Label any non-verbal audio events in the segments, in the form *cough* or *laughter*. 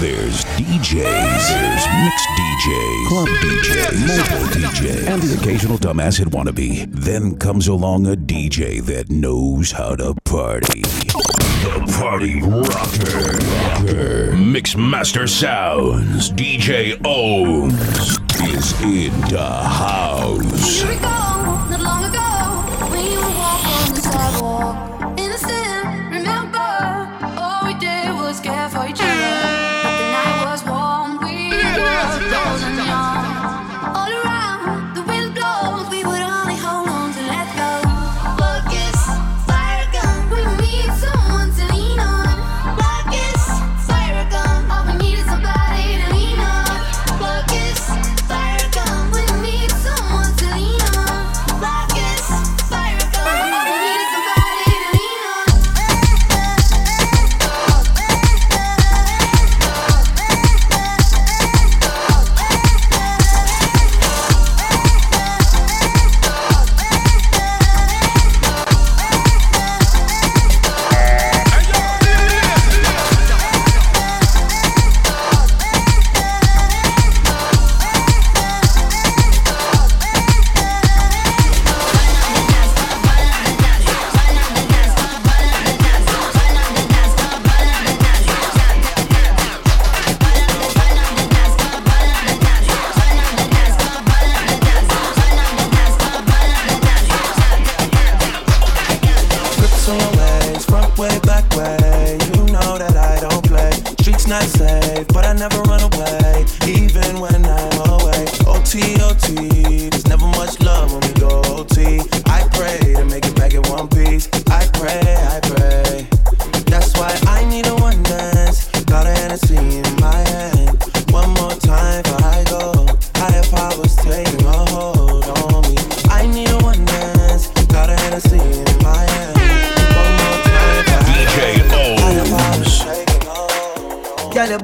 There's DJs, there's mixed DJs, club DJs, mobile DJs, and the occasional dumbass hit wannabe. Then comes along a DJ that knows how to party. The Party Rocker. rocker. Mix Master Sounds. DJ OhMzzz is in the house. Here we go. not safe, but I never run away, even when I'm away. OT, OT, there's never much love when we go OT. I pray to make it back in one piece.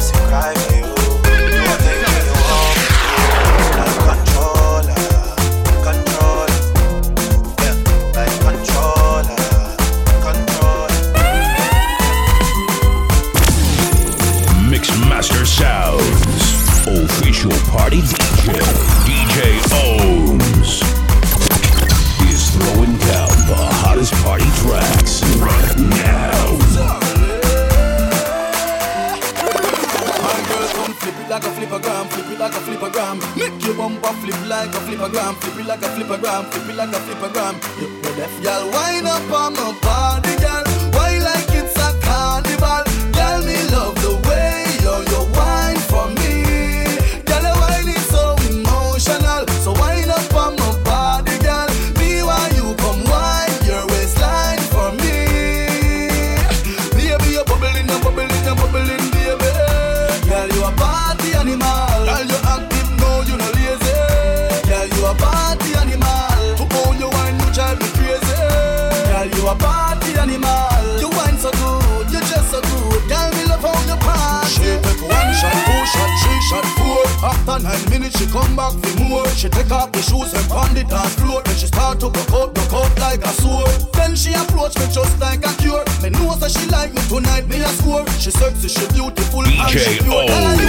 tears and cry and nine minutes she come back for more. She take off the shoes and pound it on floor. Then she start to go out, broke out like a sword. Then she approach me just like a cure. Me know that she like me tonight, me a score. She sexy, she beautiful, DJ and she pure. Oh.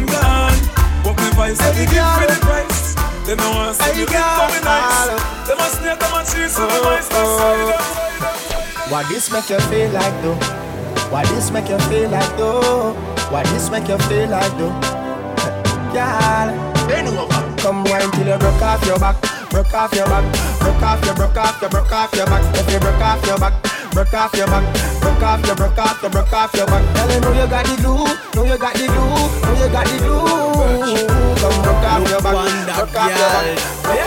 Know me one gone. But me vice, I give for the price. They don't want to see you coming nice. They must snake, they must cheese, so they might start Why this make you feel like though? Why this make you feel like though? Why this make you feel like though? *laughs* Girl, come wine till you broke off your back, broke off your back, broke off your, broke off your, broke off your back. If you broke off your back, broke off your back, broke off your, broke off your, broke off your back. Girl, you know you got the glue, know you got the glue, know you got the glue. Come broke off your back, broke off your back. broke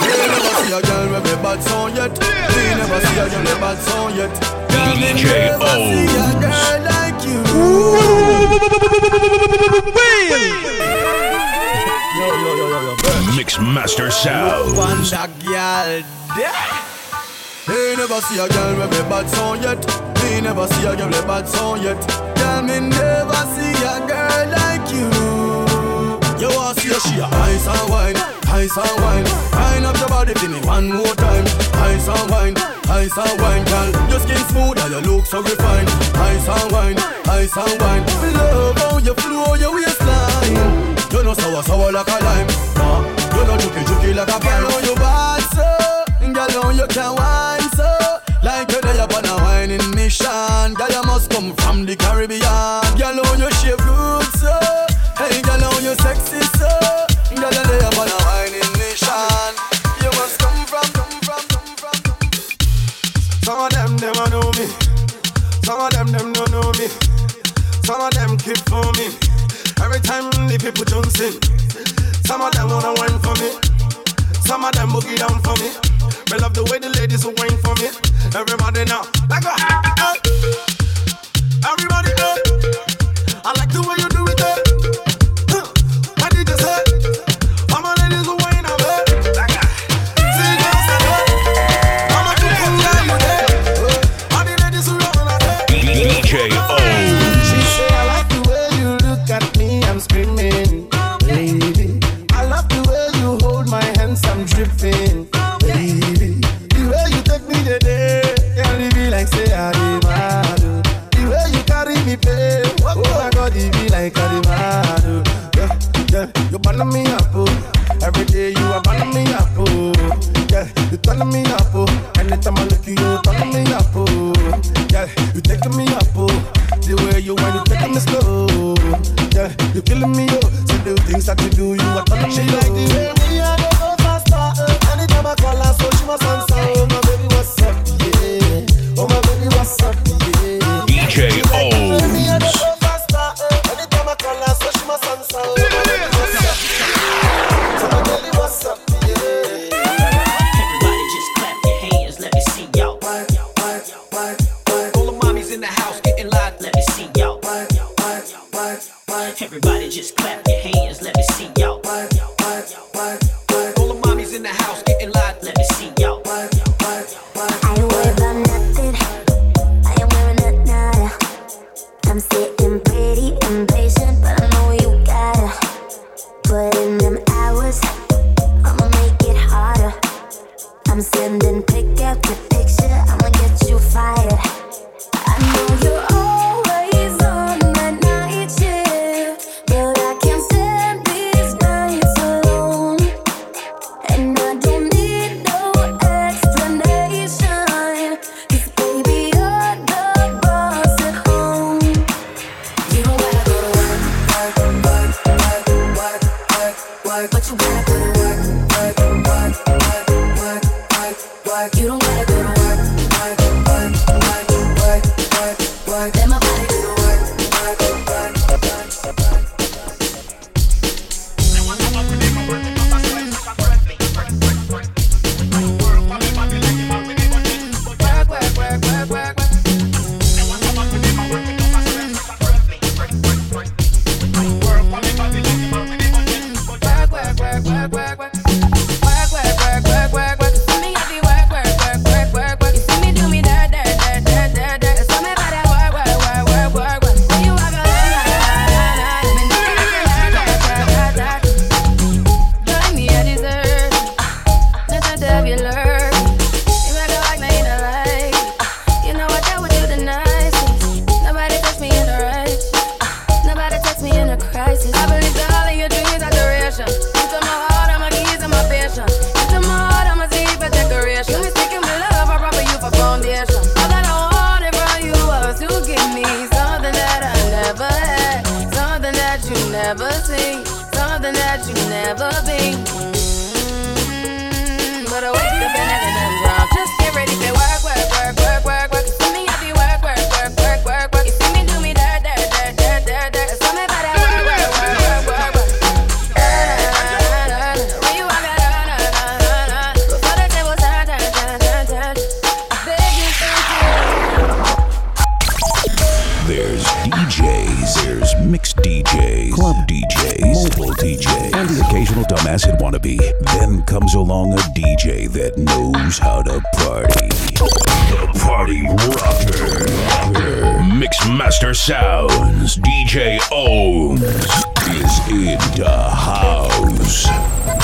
We never see a girl with a bad song yet. We never see a girl with a bad song yet. Girl, me DJ never see a O's. girl like you. Mixmaster Sound. Wonder girl, Me never see a girl with a bad song yet. Me never see a girl with a bad song yet. Girl, me never see a girl like you. You want see a she a ice and wine, ice and wine. Wine up your body for me one more time. Ice and wine, ice and wine, girl. Your skin smooth and your look so refined. Ice and wine, ice and wine. Love how you flow your waistline. You know sour sour like a lime. Nah, you know juky juky like a pine. You bad how you can wine so. Like you're there upon a whining mission. Girl, you must come from the Caribbean. Girl, how you shape good so. Hey, girl, how you sexy so. Girl, you're there upon a whining mission. You must come from, come from, come from, come from. Some of them, them a know me. Some of them, them don't know me. Some of them keep for me. Every time the people jumps in. Some of them wanna wine for me. Some of them boogie down for me. Me love the way the ladies will wine for me. Everybody now, like a uh, Everybody up. I like the way you like say I be mad. oh. The way you carry me, pay, oh my God, it be like I be mad. oh. Yeah, yeah, you burn me up, oh. Every day you are burning me up, oh. Yeah, you turn me up, oh. Anytime I look at you, you turn me up, oh. Yeah, you taking me up, oh. The way you want, you taking me slow. Yeah, you killing me, oh. So the things that you do, you are me like Sounds, DJ OhMzzz is in the house.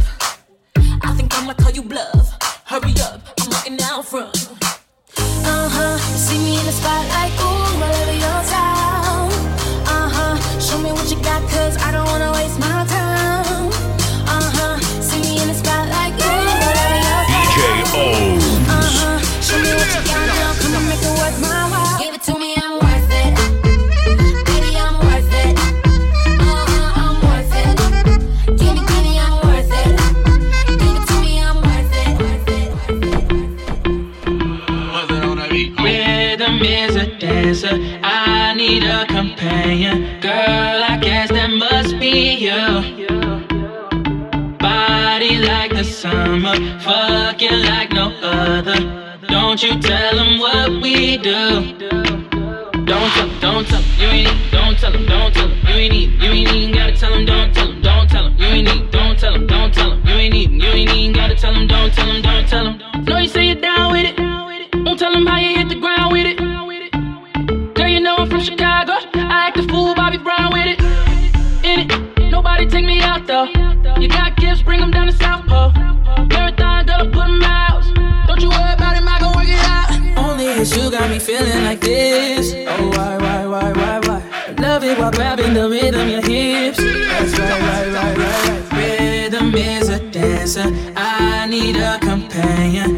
you bluff. Hurry up, I'm walking out front. Uh huh, see me in the spotlight. pain. Girl, I guess that must be you. Body like the summer, fucking like no other. Don't you tell them what we do. Don't tell them, don't tell them, you ain't, don't tell them, don't tell them, you ain't even, you ain't even gotta tell them, don't tell them, don't tell them, you ain't even, don't tell them, don't tell them, you ain't even, you ain't even gotta tell them, don't tell them, don't tell them. Know you say you're down with it, Don't tell them how you hit the ground with it. Girl, you know I'm from Chicago. dancer. I need a companion.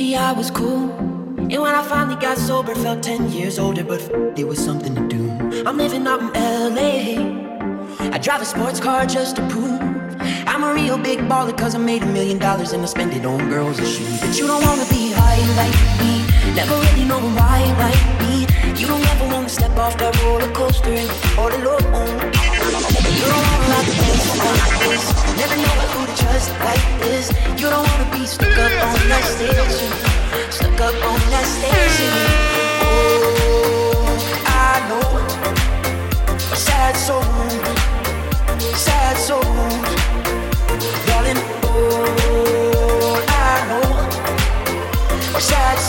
I was cool. And when I finally got sober, felt 10 years older, but there it was something to do. I'm living up in LA. I drive a sports car just to prove a real big baller cause I made a million dollars and I spend it on girls and shoes. But you don't wanna be high like me, never really know why like me. You don't ever wanna step off that roller coaster and all alone. You don't wanna this like this, never know who to trust like this. You don't wanna be stuck up on that station,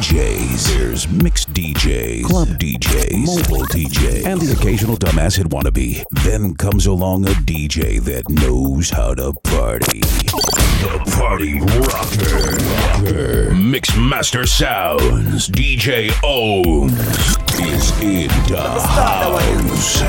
DJs, there's mixed DJs, club DJs, mobile DJ, and the occasional dumbass hit wannabe. Then comes along a DJ that knows how to party. The Party Rocker. Rocker. Mixmaster Sounds. DJ OhMzzz is in the house.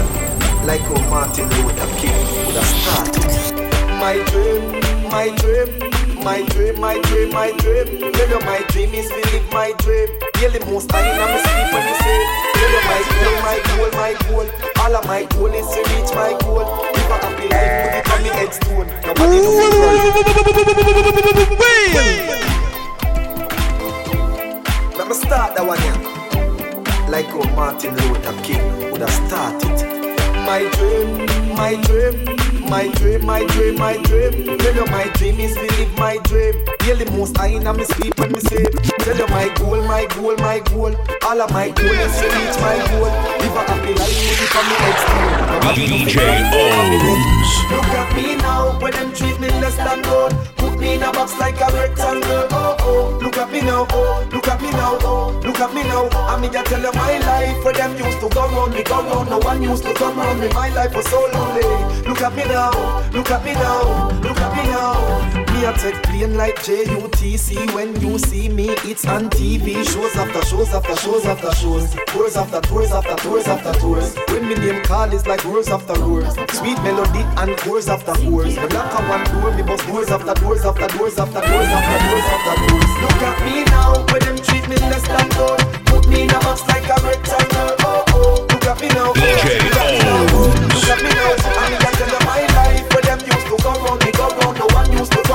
like how Martin Luther King would have started. My dream, my dream, my dream, my dream, my dream. Tell you my dream is to live my dream. Nearly most time I'm asleep when you say. Tell you my goal, my goal, my goal. All of my goal is to reach my goal. Live a happy life, put it on the headstone. Nobody do Let me start that one here. Like how Martin Luther King would have started. My dream, my dream, my dream, my dream, my dream. Tell you my dream is to live my dream. Feel the most I in my sleep when me say. Tell you my goal, my goal, my goal. All of my goal is to reach my goal. Live a happy life, it on the next DJ OhMzzz. Look at me now, when them treat me less than gold. Me in a box like a rectangle. Oh oh, look at me now. Oh, look at me now. Oh, look at me now. I mean, I tell you my life. Where them used to go round me, go round. No one used to come round me. My life was so lonely. Look at me now. Look at me now. Look at me now. Me I take plane like JUTC. When you see me, it's on TV. Shows after shows after shows after shows. Tours after tours after tours after tours. When me name call is like roars after roars. Sweet melody and chorus after chorus. The knock on one door, me bust doors after doors after doors after doors after doors after doors. Look at me now, when them treat me less than gold. Put me in a box like a rectangle. Oh oh, look at me now. Look at me now. Look at me now.